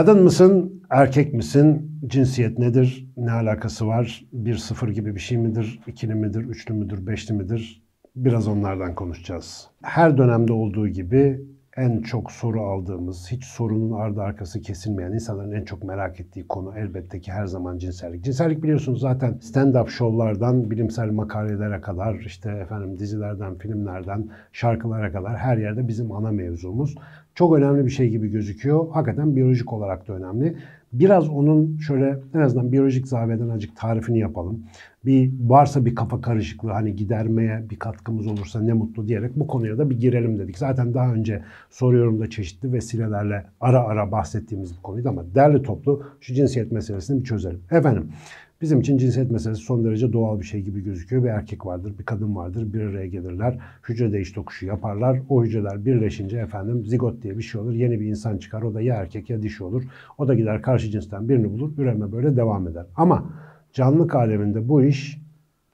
Kadın mısın, erkek misin? Cinsiyet nedir? Ne alakası var? Bir sıfır gibi bir şey midir? İkili midir, üçlü müdür, beşli midir? Biraz onlardan konuşacağız. Her dönemde olduğu gibi en çok soru aldığımız, hiç sorunun ardı arkası kesilmeyen insanların en çok merak ettiği konu elbette ki her zaman cinsellik. Cinsellik biliyorsunuz zaten stand-up şovlardan bilimsel makalelere kadar, işte efendim dizilerden, filmlerden, şarkılara kadar her yerde bizim ana mevzumuz. Çok önemli bir şey gibi gözüküyor. Hakikaten biyolojik olarak da önemli. Biraz onun şöyle en azından biyolojik zaviyeden azıcık tarifini yapalım. Bir varsa bir kafa karışıklığı hani gidermeye bir katkımız olursa ne mutlu diyerek bu konuya da bir girelim dedik. Zaten daha önce soruyorum da çeşitli vesilelerle ara ara bahsettiğimiz bir konuydu ama derli toplu şu cinsiyet meselesini bir çözelim. Efendim Bizim için cinsiyet meselesi son derece doğal bir şey gibi gözüküyor. Bir erkek vardır, bir kadın vardır, bir araya gelirler, hücre değiş tokuşu yaparlar. O hücreler birleşince efendim zigot diye bir şey olur. Yeni bir insan çıkar. O da ya erkek ya dişi olur. O da gider karşı cinsten birini bulur. Üreme böyle devam eder. Ama canlılık aleminde bu iş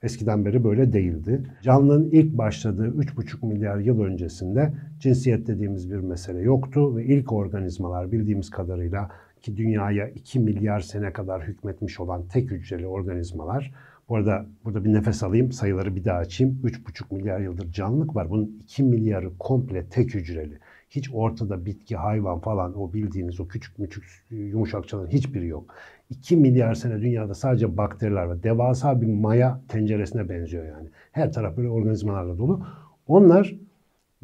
eskiden beri böyle değildi. Canlının ilk başladığı 3,5 milyar yıl öncesinde cinsiyet dediğimiz bir mesele yoktu ve ilk organizmalar bildiğimiz kadarıyla ki dünyaya 2 milyar sene kadar hükmetmiş olan tek hücreli organizmalar. Bu arada burada bir nefes alayım, sayıları bir daha açayım. 3,5 milyar yıldır canlılık var. Bunun 2 milyarı komple tek hücreli. Hiç ortada bitki, hayvan falan o bildiğiniz o küçük küçük yumuşakçaların hiçbiri yok. 2 milyar sene dünyada sadece bakteriler var. Devasa bir maya tenceresine benziyor yani. Her taraf böyle organizmalarla dolu. Onlar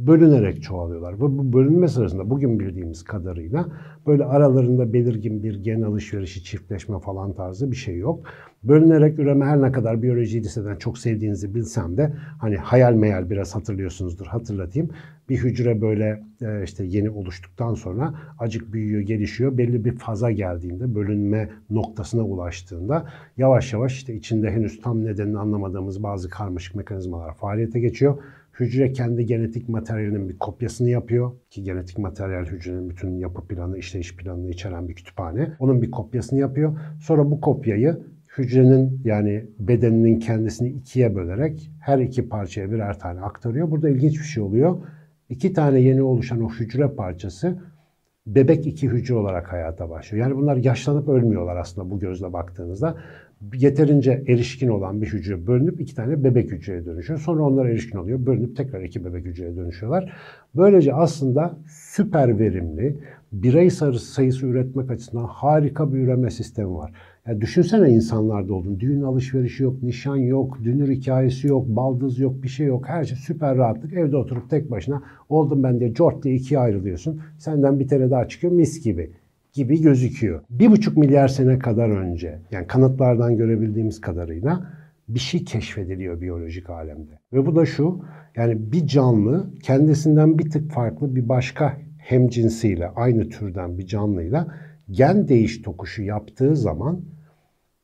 bölünerek çoğalıyorlar. Ve bu bölünme sırasında bugün bildiğimiz kadarıyla böyle aralarında belirgin bir gen alışverişi, çiftleşme falan tarzı bir şey yok. Bölünerek üreme her ne kadar biyolojiyi liseden çok sevdiğinizi bilsem de hani hayal meyal biraz hatırlıyorsunuzdur hatırlatayım. Bir hücre böyle e, işte yeni oluştuktan sonra acık büyüyor, gelişiyor. Belli bir faza geldiğinde, bölünme noktasına ulaştığında yavaş yavaş işte içinde henüz tam nedenini anlamadığımız bazı karmaşık mekanizmalar faaliyete geçiyor Hücre kendi genetik materyalinin bir kopyasını yapıyor ki genetik materyal hücrenin bütün yapı planı, işleyiş planını içeren bir kütüphane. Onun bir kopyasını yapıyor. Sonra bu kopyayı hücrenin yani bedeninin kendisini ikiye bölerek her iki parçaya birer tane aktarıyor. Burada ilginç bir şey oluyor. İki tane yeni oluşan o hücre parçası bebek iki hücre olarak hayata başlıyor. Yani bunlar yaşlanıp ölmüyorlar aslında bu gözle baktığınızda yeterince erişkin olan bir hücre bölünüp iki tane bebek hücreye dönüşüyor. Sonra onlar erişkin oluyor. Bölünüp tekrar iki bebek hücreye dönüşüyorlar. Böylece aslında süper verimli, birey sayısı üretmek açısından harika bir üreme sistemi var. Yani düşünsene insanlarda olduğunu. Düğün alışverişi yok, nişan yok, dünür hikayesi yok, baldız yok, bir şey yok. Her şey süper rahatlık. Evde oturup tek başına oldum ben diye cort diye ikiye ayrılıyorsun. Senden bir tane daha çıkıyor mis gibi gibi gözüküyor. Bir buçuk milyar sene kadar önce yani kanıtlardan görebildiğimiz kadarıyla bir şey keşfediliyor biyolojik alemde. Ve bu da şu yani bir canlı kendisinden bir tık farklı bir başka hemcinsiyle aynı türden bir canlıyla gen değiş tokuşu yaptığı zaman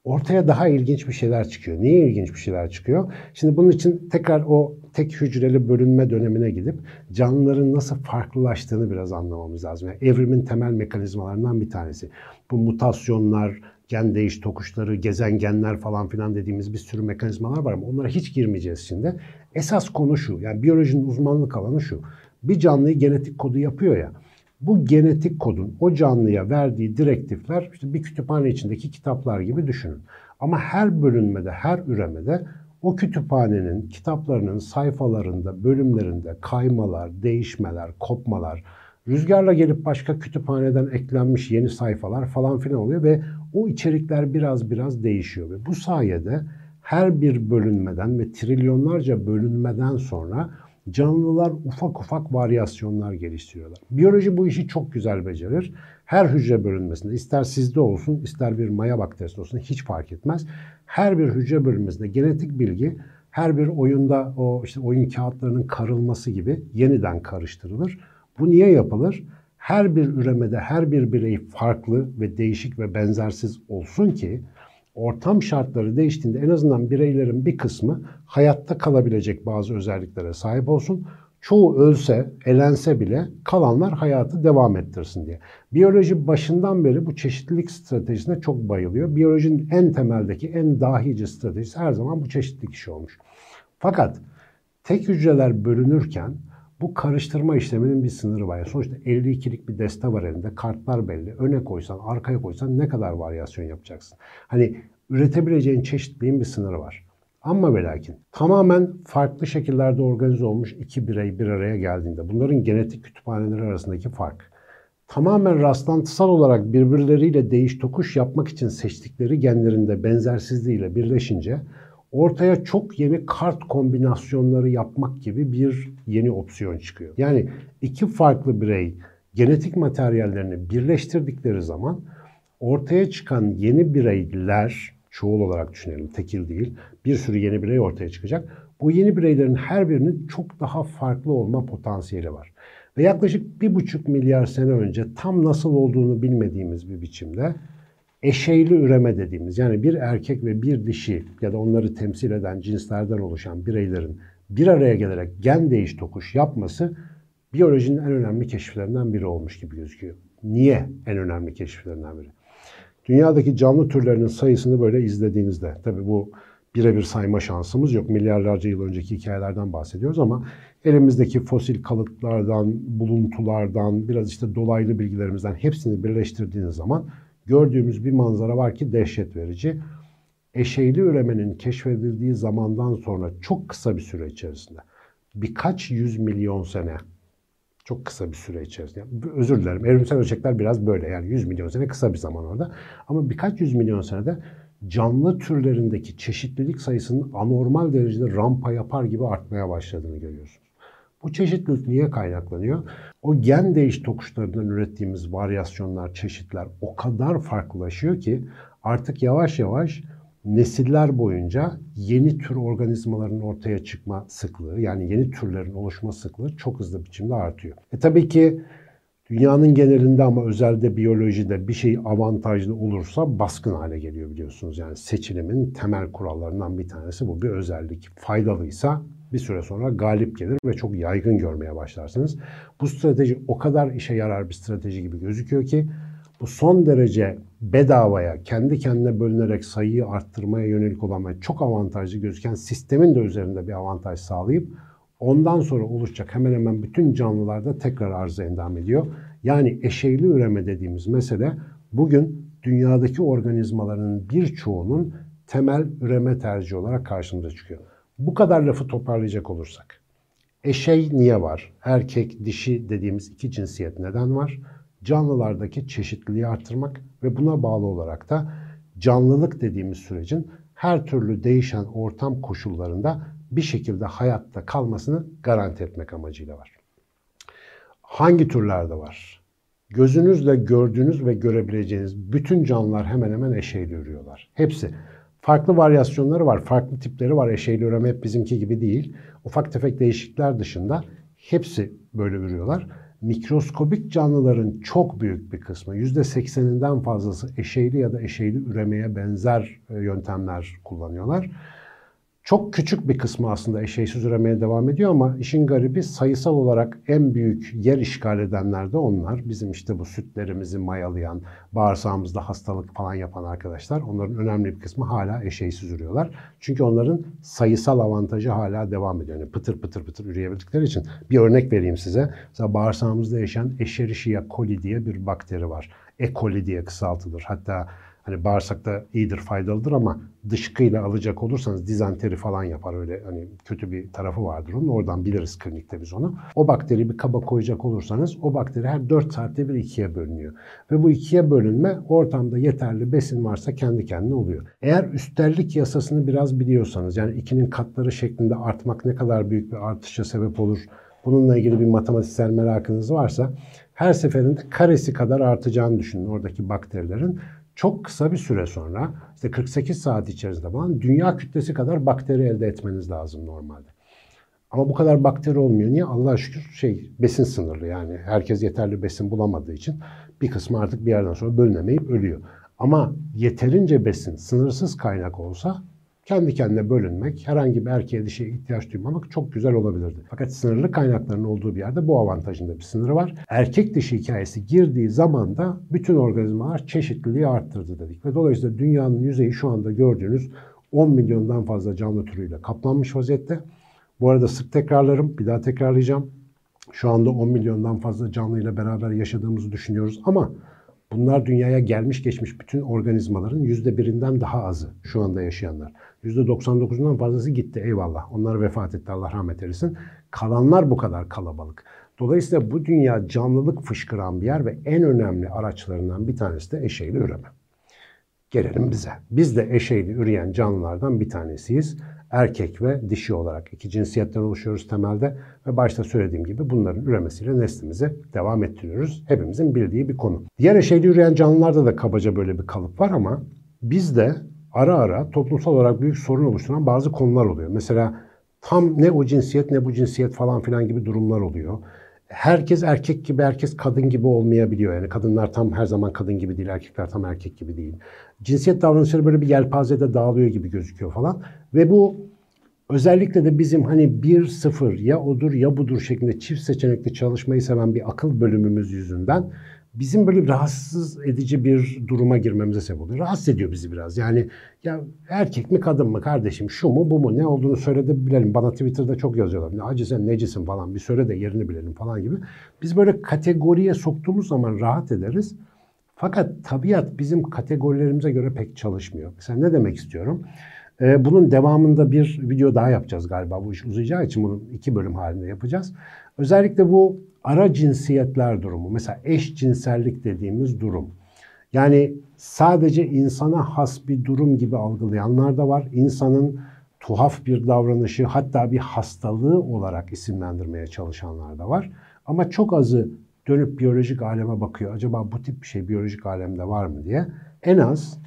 ortaya daha ilginç bir şeyler çıkıyor. Niye ilginç bir şeyler çıkıyor? Şimdi bunun için tekrar o tek hücreli bölünme dönemine gidip canlıların nasıl farklılaştığını biraz anlamamız lazım. Yani evrimin temel mekanizmalarından bir tanesi. Bu mutasyonlar, gen değiş tokuşları, gezen genler falan filan dediğimiz bir sürü mekanizmalar var ama onlara hiç girmeyeceğiz şimdi. Esas konu şu, yani biyolojinin uzmanlık alanı şu. Bir canlıyı genetik kodu yapıyor ya. Bu genetik kodun o canlıya verdiği direktifler işte bir kütüphane içindeki kitaplar gibi düşünün. Ama her bölünmede, her üremede o kütüphanenin kitaplarının sayfalarında, bölümlerinde kaymalar, değişmeler, kopmalar, rüzgarla gelip başka kütüphaneden eklenmiş yeni sayfalar falan filan oluyor ve o içerikler biraz biraz değişiyor ve bu sayede her bir bölünmeden ve trilyonlarca bölünmeden sonra canlılar ufak ufak varyasyonlar geliştiriyorlar. Biyoloji bu işi çok güzel becerir. Her hücre bölünmesinde ister sizde olsun ister bir maya bakterisi olsun hiç fark etmez. Her bir hücre bölünmesinde genetik bilgi her bir oyunda o işte oyun kağıtlarının karılması gibi yeniden karıştırılır. Bu niye yapılır? Her bir üremede her bir birey farklı ve değişik ve benzersiz olsun ki ortam şartları değiştiğinde en azından bireylerin bir kısmı hayatta kalabilecek bazı özelliklere sahip olsun. çoğu ölse, elense bile kalanlar hayatı devam ettirsin diye. Biyoloji başından beri bu çeşitlilik stratejisine çok bayılıyor. Biyolojinin en temeldeki, en dahice stratejisi her zaman bu çeşitlilik işi olmuş. Fakat tek hücreler bölünürken bu karıştırma işleminin bir sınırı var. Sonuçta 52'lik bir deste var elinde. Kartlar belli. Öne koysan, arkaya koysan ne kadar varyasyon yapacaksın? Hani üretebileceğin çeşitliliğin bir sınırı var. Ama ve lakin tamamen farklı şekillerde organize olmuş iki birey bir araya geldiğinde bunların genetik kütüphaneleri arasındaki fark tamamen rastlantısal olarak birbirleriyle değiş tokuş yapmak için seçtikleri genlerinde benzersizliğiyle birleşince ortaya çok yeni kart kombinasyonları yapmak gibi bir yeni opsiyon çıkıyor. Yani iki farklı birey genetik materyallerini birleştirdikleri zaman ortaya çıkan yeni bireyler çoğul olarak düşünelim, tekil değil. Bir sürü yeni birey ortaya çıkacak. Bu yeni bireylerin her birinin çok daha farklı olma potansiyeli var. Ve yaklaşık bir buçuk milyar sene önce tam nasıl olduğunu bilmediğimiz bir biçimde eşeyli üreme dediğimiz yani bir erkek ve bir dişi ya da onları temsil eden cinslerden oluşan bireylerin bir araya gelerek gen değiş tokuş yapması biyolojinin en önemli keşiflerinden biri olmuş gibi gözüküyor. Niye en önemli keşiflerinden biri? Dünyadaki canlı türlerinin sayısını böyle izlediğinizde, tabii bu birebir sayma şansımız yok. Milyarlarca yıl önceki hikayelerden bahsediyoruz ama elimizdeki fosil kalıtlardan, buluntulardan, biraz işte dolaylı bilgilerimizden hepsini birleştirdiğiniz zaman gördüğümüz bir manzara var ki dehşet verici. Eşeyli üremenin keşfedildiği zamandan sonra çok kısa bir süre içerisinde birkaç yüz milyon sene çok kısa bir süre içerisinde. Özür dilerim. Evrimsel ölçekler biraz böyle. Yani 100 milyon sene kısa bir zaman orada. Ama birkaç yüz milyon senede canlı türlerindeki çeşitlilik sayısının anormal derecede rampa yapar gibi artmaya başladığını görüyorsunuz. Bu çeşitlilik niye kaynaklanıyor? O gen değiş tokuşlarından ürettiğimiz varyasyonlar, çeşitler o kadar farklılaşıyor ki artık yavaş yavaş nesiller boyunca yeni tür organizmaların ortaya çıkma sıklığı yani yeni türlerin oluşma sıklığı çok hızlı biçimde artıyor. E tabii ki dünyanın genelinde ama özelde biyolojide bir şey avantajlı olursa baskın hale geliyor biliyorsunuz. Yani seçilimin temel kurallarından bir tanesi bu bir özellik. Faydalıysa bir süre sonra galip gelir ve çok yaygın görmeye başlarsınız. Bu strateji o kadar işe yarar bir strateji gibi gözüküyor ki bu son derece bedavaya, kendi kendine bölünerek sayıyı arttırmaya yönelik olan ve çok avantajlı gözüken sistemin de üzerinde bir avantaj sağlayıp ondan sonra oluşacak hemen hemen bütün canlılarda tekrar arıza endam ediyor. Yani eşeyli üreme dediğimiz mesele bugün dünyadaki organizmaların birçoğunun temel üreme tercihi olarak karşımıza çıkıyor. Bu kadar lafı toparlayacak olursak. Eşey niye var? Erkek, dişi dediğimiz iki cinsiyet neden var? canlılardaki çeşitliliği artırmak ve buna bağlı olarak da canlılık dediğimiz sürecin her türlü değişen ortam koşullarında bir şekilde hayatta kalmasını garanti etmek amacıyla var. Hangi türlerde var? Gözünüzle gördüğünüz ve görebileceğiniz bütün canlılar hemen hemen eşeğli ürüyorlar. Hepsi. Farklı varyasyonları var, farklı tipleri var. Eşeğli üreme hep bizimki gibi değil. Ufak tefek değişiklikler dışında hepsi böyle ürüyorlar mikroskobik canlıların çok büyük bir kısmı, %80'inden fazlası eşeyli ya da eşeyli üremeye benzer e, yöntemler kullanıyorlar. Çok küçük bir kısmı aslında eşeğsiz üremeye devam ediyor ama işin garibi sayısal olarak en büyük yer işgal edenler de onlar. Bizim işte bu sütlerimizi mayalayan, bağırsağımızda hastalık falan yapan arkadaşlar. Onların önemli bir kısmı hala eşeğsiz ürüyorlar. Çünkü onların sayısal avantajı hala devam ediyor. Yani pıtır pıtır pıtır üreyebildikleri için. Bir örnek vereyim size. Mesela bağırsağımızda yaşayan Escherichia coli diye bir bakteri var. E. coli diye kısaltılır. Hatta Hani bağırsakta iyidir, faydalıdır ama dışkıyla alacak olursanız dizanteri falan yapar öyle hani kötü bir tarafı vardır onun. Oradan biliriz klinikte biz onu. O bakteri bir kaba koyacak olursanız o bakteri her 4 saatte bir ikiye bölünüyor. Ve bu ikiye bölünme ortamda yeterli besin varsa kendi kendine oluyor. Eğer üstellik yasasını biraz biliyorsanız yani ikinin katları şeklinde artmak ne kadar büyük bir artışa sebep olur bununla ilgili bir matematiksel merakınız varsa her seferinde karesi kadar artacağını düşünün oradaki bakterilerin çok kısa bir süre sonra işte 48 saat içerisinde falan dünya kütlesi kadar bakteri elde etmeniz lazım normalde. Ama bu kadar bakteri olmuyor. Niye? Allah şükür şey besin sınırlı yani. Herkes yeterli besin bulamadığı için bir kısmı artık bir yerden sonra bölünemeyip ölüyor. Ama yeterince besin, sınırsız kaynak olsa kendi kendine bölünmek, herhangi bir erkeğe dişiye ihtiyaç duymamak çok güzel olabilirdi. Fakat sınırlı kaynakların olduğu bir yerde bu avantajında bir sınırı var. Erkek dişi hikayesi girdiği zaman da bütün organizmalar çeşitliliği arttırdı dedik. Ve dolayısıyla dünyanın yüzeyi şu anda gördüğünüz 10 milyondan fazla canlı türüyle kaplanmış vaziyette. Bu arada sık tekrarlarım, bir daha tekrarlayacağım. Şu anda 10 milyondan fazla canlı ile beraber yaşadığımızı düşünüyoruz ama bunlar dünyaya gelmiş geçmiş bütün organizmaların yüzde birinden daha azı şu anda yaşayanlar. Yüzde 99'undan fazlası gitti eyvallah. Onlar vefat etti Allah rahmet eylesin. Kalanlar bu kadar kalabalık. Dolayısıyla bu dünya canlılık fışkıran bir yer ve en önemli araçlarından bir tanesi de eşeğli üreme. Gelelim bize. Biz de eşeğli üreyen canlılardan bir tanesiyiz erkek ve dişi olarak iki cinsiyetten oluşuyoruz temelde ve başta söylediğim gibi bunların üremesiyle neslimizi devam ettiriyoruz. Hepimizin bildiği bir konu. Diğer eşeyli üreyen canlılarda da kabaca böyle bir kalıp var ama bizde ara ara toplumsal olarak büyük sorun oluşturan bazı konular oluyor. Mesela tam ne o cinsiyet ne bu cinsiyet falan filan gibi durumlar oluyor herkes erkek gibi, herkes kadın gibi olmayabiliyor. Yani kadınlar tam her zaman kadın gibi değil, erkekler tam erkek gibi değil. Cinsiyet davranışları böyle bir yelpazede dağılıyor gibi gözüküyor falan. Ve bu özellikle de bizim hani bir sıfır ya odur ya budur şeklinde çift seçenekli çalışmayı seven bir akıl bölümümüz yüzünden bizim böyle rahatsız edici bir duruma girmemize sebep oluyor. Rahatsız ediyor bizi biraz. Yani ya erkek mi kadın mı kardeşim şu mu bu mu ne olduğunu söyle de bilelim. Bana Twitter'da çok yazıyorlar. Ne acı sen necisin falan bir söyle de yerini bilelim falan gibi. Biz böyle kategoriye soktuğumuz zaman rahat ederiz. Fakat tabiat bizim kategorilerimize göre pek çalışmıyor. Mesela ne demek istiyorum? Ee, bunun devamında bir video daha yapacağız galiba. Bu iş uzayacağı için bunu iki bölüm halinde yapacağız. Özellikle bu ara cinsiyetler durumu, mesela eşcinsellik dediğimiz durum. Yani sadece insana has bir durum gibi algılayanlar da var. İnsanın tuhaf bir davranışı hatta bir hastalığı olarak isimlendirmeye çalışanlar da var. Ama çok azı dönüp biyolojik aleme bakıyor. Acaba bu tip bir şey biyolojik alemde var mı diye. En az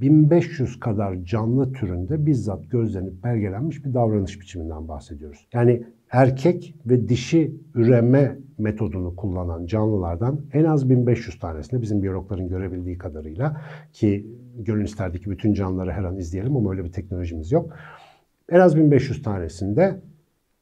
1500 kadar canlı türünde bizzat gözlenip belgelenmiş bir davranış biçiminden bahsediyoruz. Yani erkek ve dişi üreme metodunu kullanan canlılardan en az 1500 tanesinde bizim biyologların görebildiği kadarıyla ki gönül isterdi bütün canlıları her an izleyelim ama öyle bir teknolojimiz yok. En az 1500 tanesinde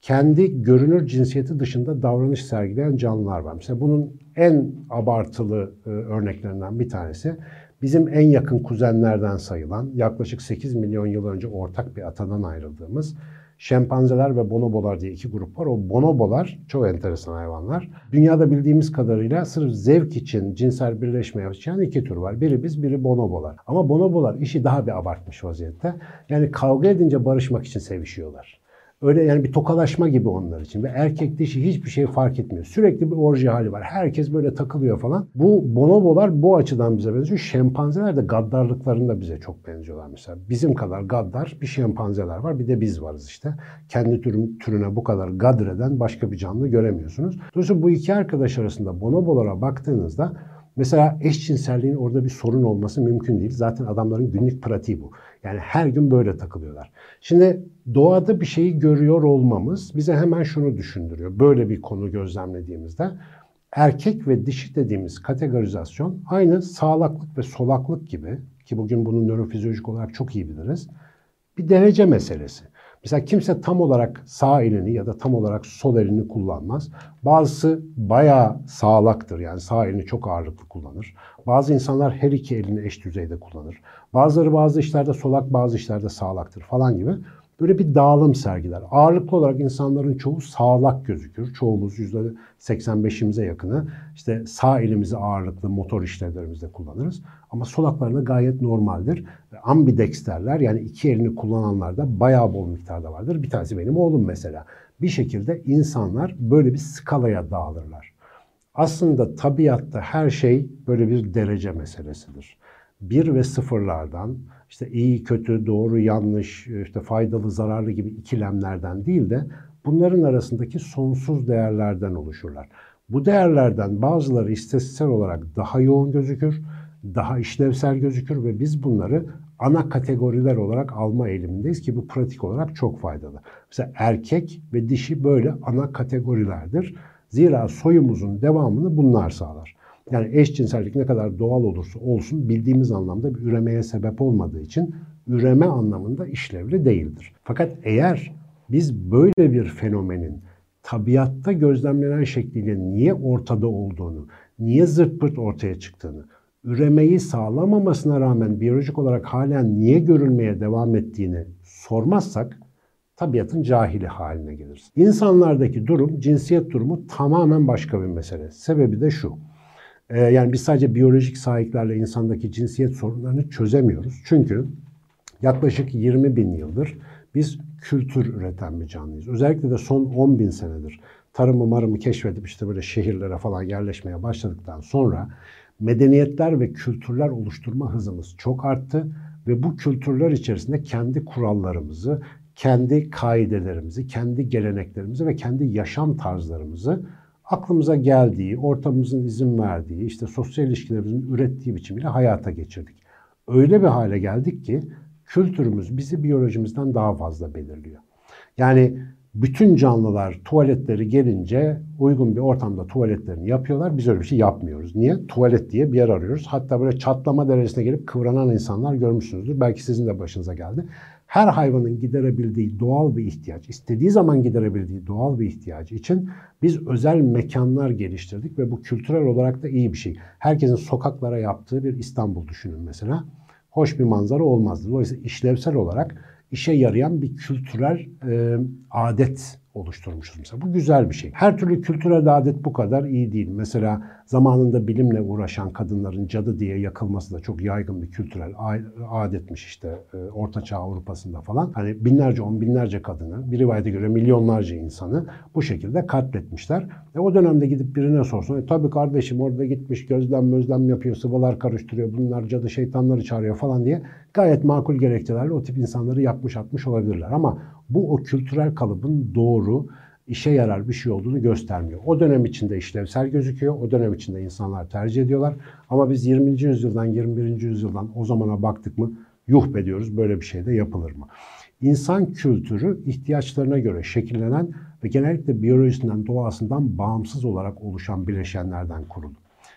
kendi görünür cinsiyeti dışında davranış sergileyen canlılar var. Mesela bunun en abartılı e, örneklerinden bir tanesi bizim en yakın kuzenlerden sayılan yaklaşık 8 milyon yıl önce ortak bir atadan ayrıldığımız şempanzeler ve bonobolar diye iki grup var. O bonobolar çok enteresan hayvanlar. Dünyada bildiğimiz kadarıyla sırf zevk için cinsel birleşme yaşayan iki tür var. Biri biz, biri bonobolar. Ama bonobolar işi daha bir abartmış vaziyette. Yani kavga edince barışmak için sevişiyorlar. Öyle yani bir tokalaşma gibi onlar için. Ve erkek dişi hiçbir şey fark etmiyor. Sürekli bir orji hali var. Herkes böyle takılıyor falan. Bu bonobolar bu açıdan bize benziyor. Şempanzeler de gaddarlıklarında bize çok benziyorlar mesela. Bizim kadar gaddar bir şempanzeler var. Bir de biz varız işte. Kendi türün, türüne bu kadar gadreden başka bir canlı göremiyorsunuz. Dolayısıyla bu iki arkadaş arasında bonobolara baktığınızda Mesela eşcinselliğin orada bir sorun olması mümkün değil. Zaten adamların günlük pratiği bu. Yani her gün böyle takılıyorlar. Şimdi doğada bir şeyi görüyor olmamız bize hemen şunu düşündürüyor. Böyle bir konu gözlemlediğimizde erkek ve dişi dediğimiz kategorizasyon aynı sağlaklık ve solaklık gibi ki bugün bunu nörofizyolojik olarak çok iyi biliriz. Bir derece meselesi. Mesela kimse tam olarak sağ elini ya da tam olarak sol elini kullanmaz. Bazısı bayağı sağlaktır yani sağ elini çok ağırlıklı kullanır. Bazı insanlar her iki elini eş düzeyde kullanır. Bazıları bazı işlerde solak bazı işlerde sağlaktır falan gibi. Böyle bir dağılım sergiler. Ağırlıklı olarak insanların çoğu sağlak gözükür. Çoğumuz %85'imize yakını işte sağ elimizi ağırlıklı motor işlevlerimizde kullanırız. Ama solaklarında gayet normaldir. Ambidexterler yani iki elini kullananlar da bayağı bol miktarda vardır. Bir tanesi benim oğlum mesela. Bir şekilde insanlar böyle bir skalaya dağılırlar. Aslında tabiatta her şey böyle bir derece meselesidir. Bir ve sıfırlardan işte iyi, kötü, doğru, yanlış, işte faydalı, zararlı gibi ikilemlerden değil de bunların arasındaki sonsuz değerlerden oluşurlar. Bu değerlerden bazıları istatistiksel olarak daha yoğun gözükür, daha işlevsel gözükür ve biz bunları ana kategoriler olarak alma eğilimindeyiz ki bu pratik olarak çok faydalı. Mesela erkek ve dişi böyle ana kategorilerdir. Zira soyumuzun devamını bunlar sağlar. Yani eşcinsellik ne kadar doğal olursa olsun bildiğimiz anlamda bir üremeye sebep olmadığı için üreme anlamında işlevli değildir. Fakat eğer biz böyle bir fenomenin tabiatta gözlemlenen şekliyle niye ortada olduğunu, niye zırt pırt ortaya çıktığını, üremeyi sağlamamasına rağmen biyolojik olarak halen niye görülmeye devam ettiğini sormazsak tabiatın cahili haline geliriz. İnsanlardaki durum, cinsiyet durumu tamamen başka bir mesele. Sebebi de şu. Ee, yani biz sadece biyolojik sahiplerle insandaki cinsiyet sorunlarını çözemiyoruz. Çünkü yaklaşık 20 bin yıldır biz kültür üreten bir canlıyız. Özellikle de son 10 bin senedir tarımı marımı keşfedip işte böyle şehirlere falan yerleşmeye başladıktan sonra medeniyetler ve kültürler oluşturma hızımız çok arttı ve bu kültürler içerisinde kendi kurallarımızı, kendi kaidelerimizi, kendi geleneklerimizi ve kendi yaşam tarzlarımızı aklımıza geldiği, ortamımızın izin verdiği, işte sosyal ilişkilerimizin ürettiği biçimiyle hayata geçirdik. Öyle bir hale geldik ki kültürümüz bizi biyolojimizden daha fazla belirliyor. Yani bütün canlılar tuvaletleri gelince uygun bir ortamda tuvaletlerini yapıyorlar. Biz öyle bir şey yapmıyoruz. Niye? Tuvalet diye bir yer arıyoruz. Hatta böyle çatlama derecesine gelip kıvranan insanlar görmüşsünüzdür. Belki sizin de başınıza geldi. Her hayvanın giderebildiği doğal bir ihtiyaç, istediği zaman giderebildiği doğal bir ihtiyacı için biz özel mekanlar geliştirdik ve bu kültürel olarak da iyi bir şey. Herkesin sokaklara yaptığı bir İstanbul düşünün mesela. Hoş bir manzara olmazdı. Dolayısıyla işlevsel olarak işe yarayan bir kültürel e, adet oluşturmuşuz mesela. Bu güzel bir şey. Her türlü kültürel adet bu kadar iyi değil. Mesela zamanında bilimle uğraşan kadınların cadı diye yakılması da çok yaygın bir kültürel adetmiş işte e, Orta Çağ Avrupa'sında falan. Hani binlerce, on binlerce kadını, bir rivayete göre milyonlarca insanı bu şekilde katletmişler. E, o dönemde gidip birine sorsun, e, tabii kardeşim orada gitmiş gözlem gözlem yapıyor, sıvılar karıştırıyor, bunlar cadı şeytanları çağırıyor falan diye gayet makul gerekçelerle o tip insanları yakmış atmış olabilirler. Ama bu o kültürel kalıbın doğru, işe yarar bir şey olduğunu göstermiyor. O dönem içinde işlevsel gözüküyor. O dönem içinde insanlar tercih ediyorlar. Ama biz 20. yüzyıldan 21. yüzyıldan o zamana baktık mı yuh be diyoruz böyle bir şey de yapılır mı? İnsan kültürü ihtiyaçlarına göre şekillenen ve genellikle biyolojisinden, doğasından bağımsız olarak oluşan bileşenlerden kurulu.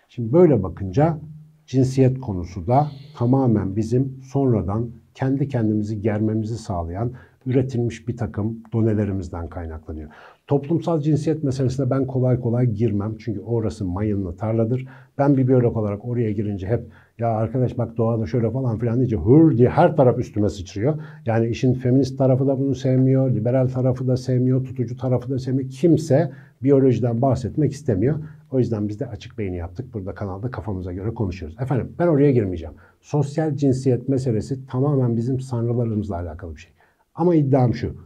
Şimdi böyle bakınca cinsiyet konusu da tamamen bizim sonradan kendi kendimizi germemizi sağlayan üretilmiş bir takım donelerimizden kaynaklanıyor. Toplumsal cinsiyet meselesine ben kolay kolay girmem. Çünkü orası mayınlı tarladır. Ben bir biyolog olarak oraya girince hep ya arkadaş bak doğada şöyle falan filan deyince hır diye her taraf üstüme sıçrıyor. Yani işin feminist tarafı da bunu sevmiyor, liberal tarafı da sevmiyor, tutucu tarafı da sevmiyor. Kimse biyolojiden bahsetmek istemiyor. O yüzden biz de açık beyni yaptık. Burada kanalda kafamıza göre konuşuyoruz. Efendim ben oraya girmeyeceğim. Sosyal cinsiyet meselesi tamamen bizim sanrılarımızla alakalı bir şey. Ama iddiam şu.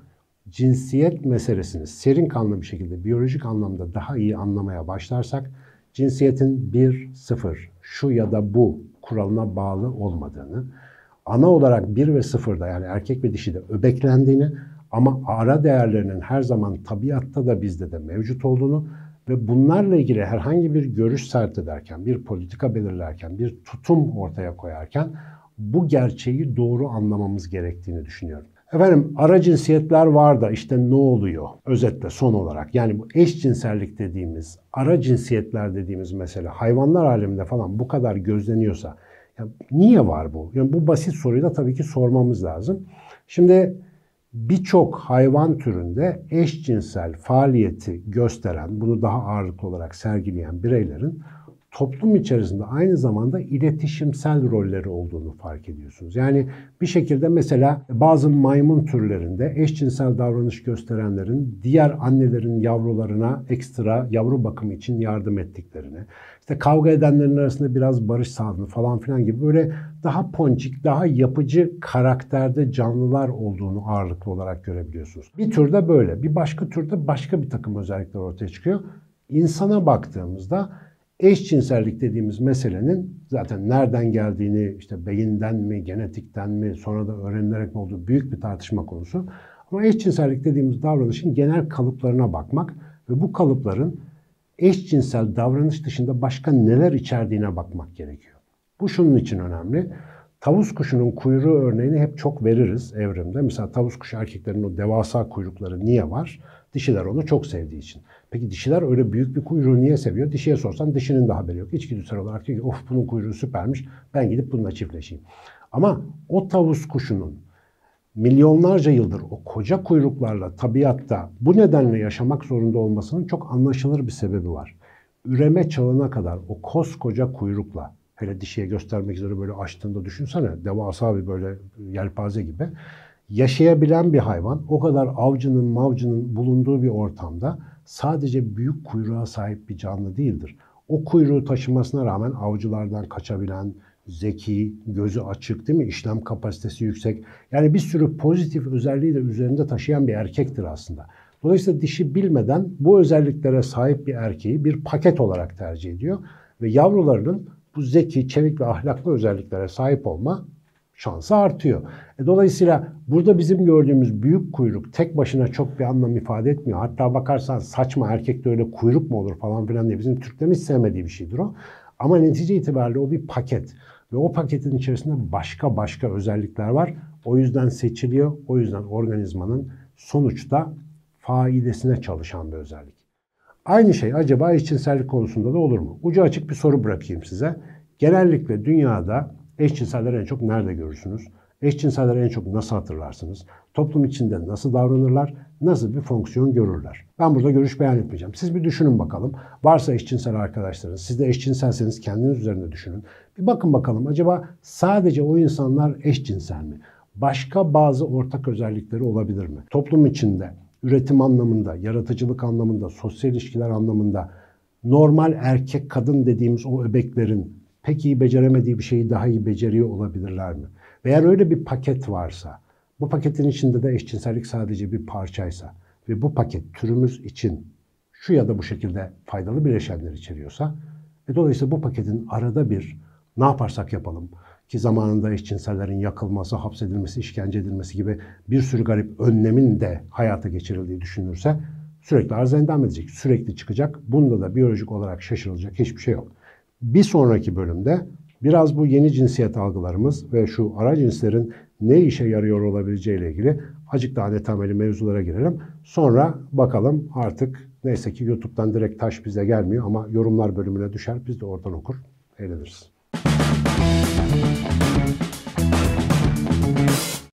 Cinsiyet meselesini serin kanlı bir şekilde biyolojik anlamda daha iyi anlamaya başlarsak cinsiyetin bir sıfır şu ya da bu kuralına bağlı olmadığını, ana olarak bir ve sıfırda yani erkek ve dişide öbeklendiğini ama ara değerlerinin her zaman tabiatta da bizde de mevcut olduğunu ve bunlarla ilgili herhangi bir görüş sert ederken, bir politika belirlerken, bir tutum ortaya koyarken bu gerçeği doğru anlamamız gerektiğini düşünüyorum. Efendim ara cinsiyetler var da işte ne oluyor özetle son olarak? Yani bu eşcinsellik dediğimiz, ara cinsiyetler dediğimiz mesele hayvanlar aleminde falan bu kadar gözleniyorsa ya niye var bu? Yani bu basit soruyu da tabii ki sormamız lazım. Şimdi birçok hayvan türünde eşcinsel faaliyeti gösteren, bunu daha ağırlıklı olarak sergileyen bireylerin toplum içerisinde aynı zamanda iletişimsel rolleri olduğunu fark ediyorsunuz. Yani bir şekilde mesela bazı maymun türlerinde eşcinsel davranış gösterenlerin diğer annelerin yavrularına ekstra yavru bakımı için yardım ettiklerini, işte kavga edenlerin arasında biraz barış sağladığını falan filan gibi böyle daha ponçik, daha yapıcı karakterde canlılar olduğunu ağırlıklı olarak görebiliyorsunuz. Bir türde böyle, bir başka türde başka bir takım özellikler ortaya çıkıyor. İnsana baktığımızda Eşcinsellik dediğimiz meselenin zaten nereden geldiğini, işte beyinden mi, genetikten mi, sonra da öğrenilerek mi olduğu büyük bir tartışma konusu. Ama eşcinsellik dediğimiz davranışın genel kalıplarına bakmak ve bu kalıpların eşcinsel davranış dışında başka neler içerdiğine bakmak gerekiyor. Bu şunun için önemli. Tavus kuşunun kuyruğu örneğini hep çok veririz evrimde. Mesela tavus kuşu erkeklerin o devasa kuyrukları niye var? Dişiler onu çok sevdiği için. Peki dişiler öyle büyük bir kuyruğu niye seviyor? Dişiye sorsan dişinin de haberi yok. İçgüdüsel olarak diyor ki of bunun kuyruğu süpermiş ben gidip bununla çiftleşeyim. Ama o tavus kuşunun milyonlarca yıldır o koca kuyruklarla tabiatta bu nedenle yaşamak zorunda olmasının çok anlaşılır bir sebebi var. Üreme çağına kadar o koskoca kuyrukla hele dişiye göstermek üzere böyle açtığında düşünsene devasa bir böyle yelpaze gibi yaşayabilen bir hayvan o kadar avcının mavcının bulunduğu bir ortamda sadece büyük kuyruğa sahip bir canlı değildir. O kuyruğu taşımasına rağmen avcılardan kaçabilen, zeki, gözü açık değil mi? İşlem kapasitesi yüksek. Yani bir sürü pozitif özelliği de üzerinde taşıyan bir erkektir aslında. Dolayısıyla dişi bilmeden bu özelliklere sahip bir erkeği bir paket olarak tercih ediyor ve yavrularının bu zeki, çevik ve ahlaklı özelliklere sahip olma şansı artıyor. E, dolayısıyla burada bizim gördüğümüz büyük kuyruk tek başına çok bir anlam ifade etmiyor. Hatta bakarsan saçma erkekte öyle kuyruk mu olur falan filan diye bizim Türklerin hiç sevmediği bir şeydir o. Ama netice itibariyle o bir paket. Ve o paketin içerisinde başka başka özellikler var. O yüzden seçiliyor. O yüzden organizmanın sonuçta faidesine çalışan bir özellik. Aynı şey acaba eşcinsellik konusunda da olur mu? Ucu açık bir soru bırakayım size. Genellikle dünyada eşcinselleri en çok nerede görürsünüz? Eşcinselleri en çok nasıl hatırlarsınız? Toplum içinde nasıl davranırlar? Nasıl bir fonksiyon görürler? Ben burada görüş beyan etmeyeceğim. Siz bir düşünün bakalım. Varsa eşcinsel arkadaşlarınız, siz de eşcinselseniz kendiniz üzerinde düşünün. Bir bakın bakalım acaba sadece o insanlar eşcinsel mi? Başka bazı ortak özellikleri olabilir mi? Toplum içinde üretim anlamında, yaratıcılık anlamında, sosyal ilişkiler anlamında normal erkek kadın dediğimiz o öbeklerin pek iyi beceremediği bir şeyi daha iyi beceriyor olabilirler mi? Eğer öyle bir paket varsa, bu paketin içinde de eşcinsellik sadece bir parçaysa ve bu paket türümüz için şu ya da bu şekilde faydalı bileşenler içeriyorsa, ve dolayısıyla bu paketin arada bir ne yaparsak yapalım ki zamanında eşcinsellerin yakılması, hapsedilmesi, işkence edilmesi gibi bir sürü garip önlemin de hayata geçirildiği düşünülürse sürekli arz endam edecek, sürekli çıkacak. Bunda da biyolojik olarak şaşırılacak hiçbir şey yok. Bir sonraki bölümde biraz bu yeni cinsiyet algılarımız ve şu ara cinslerin ne işe yarıyor olabileceği ile ilgili acık daha netameli mevzulara girelim. Sonra bakalım artık neyse ki YouTube'dan direkt taş bize gelmiyor ama yorumlar bölümüne düşer. Biz de oradan okur, eğleniriz. Müzik